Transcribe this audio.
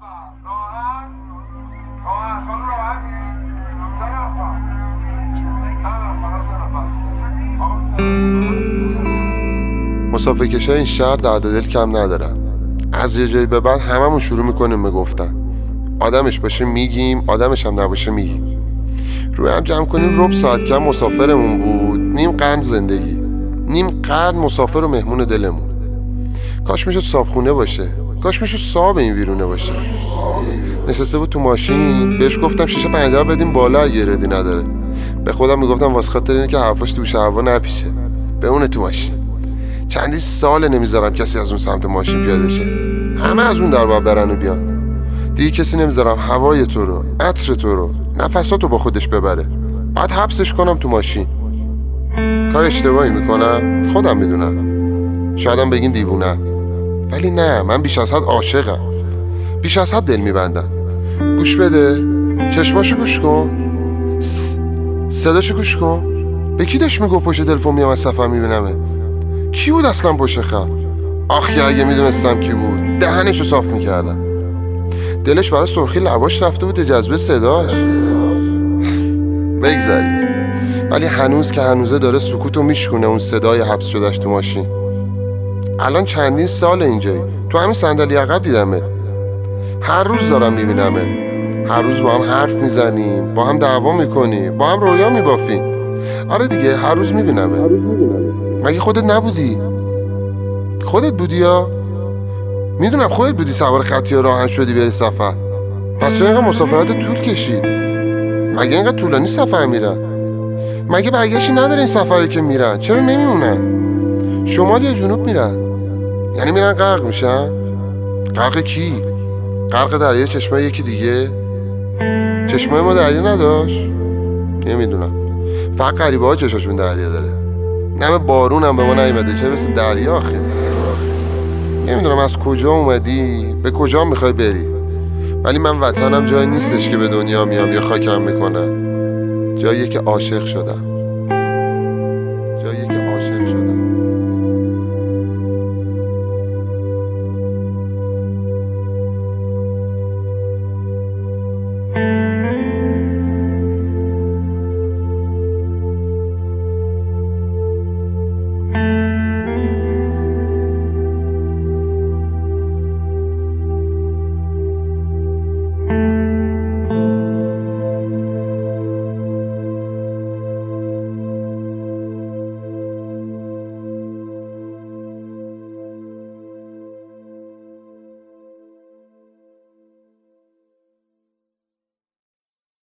راحت راحت خانم راحتی سه نفر نه نفر سه نفر آقا سه نفر. مسافر کشای این شهر درد دل کم ندارن. از یه جایی به بعد هممون شروع می‌کنیم به گفتن. آدمش باشه میگیم آدمش هم نباشه میگیم. روی هم جمع کنیم رب ساعت کم مسافرمون بود. نیم قرن زندگی. نیم قرن مسافر و مهمون دلمون. کاش می‌شد صابخونه باشه. کاش می‌شد صاب این ویرونه باشه. نشسته بود تو ماشین. بهش گفتم شیشه پنجره بدیم بالا اگه ردی نداره. به خودم می‌گفتم واسه خاطر اینه که حرفاش تو هوا نپیشه به اون تو ماشین. چندی سال نمی‌ذارم کسی از اون سمت ماشین پیاده شه همه از اون در برن و بیان. دیگه کسی نمی‌ذارم هوای تو رو عطر تو رو نفساتو با خودش ببره. بعد حبسش کنم تو ماشین. کار اشتباهی می‌کنم؟ خودم می‌دونم. شایدم بگین دیوونه. ولی نه من بیش از حد عاشقم. بیش از حد دل میبندم. گوش بده. چشماشو گوش کن. صداشو گوش کن. به کی داشت می‌گفت پشت تلفن میام از سفر میبینمه؟ کی بود اصلا پشت خط؟ آخ که اگه می‌دونستم کی بود. دهنشو صاف می‌کردم. دلش برای سرخی لباش رفته بود جذبه صداش. بگذاری ولی هنوز که هنوزه داره سکوتو میشکونه اون صدای حبس شدهش تو ماشین. الان چندین سال اینجایی. تو همین صندلی عقب دیدمت. هر روز دارم میبینمت. هر روز با هم حرف می‌زنیم با هم دعوا می‌کنیم با هم رویا میبافیم. آره دیگه هر روز میبینمت. مگه خودت نبودی؟ خودت بودی یا؟ می‌دونم خودت بودی سوار خطی راهن شدی بری سفر. پس چرا اینقدر مسافرت طول کشید؟ مگه اینقدر طولانی سفر میرن؟ مگه برگشتی نداره این سفری که میرن؟ چرا نمیمونن؟ شمال یا جنوب میرن. یعنی میرن غرق میشن؟ غرق کی؟ غرق دریا چشمه یکی دیگه. چشمه ما دریا نداشت؟ نمی‌دونم. فقط غریبه ها چشاشون دریا داره. نم بارون هم به ما نیومده. چه برسه دریا آخه؟ نمی‌دونم از کجا اومدی؟ به کجا می‌خوای بری؟ ولی من وطنم جایی نیستش که به دنیا میام یا خاکم می‌کنم. جاییه که عاشق شدم.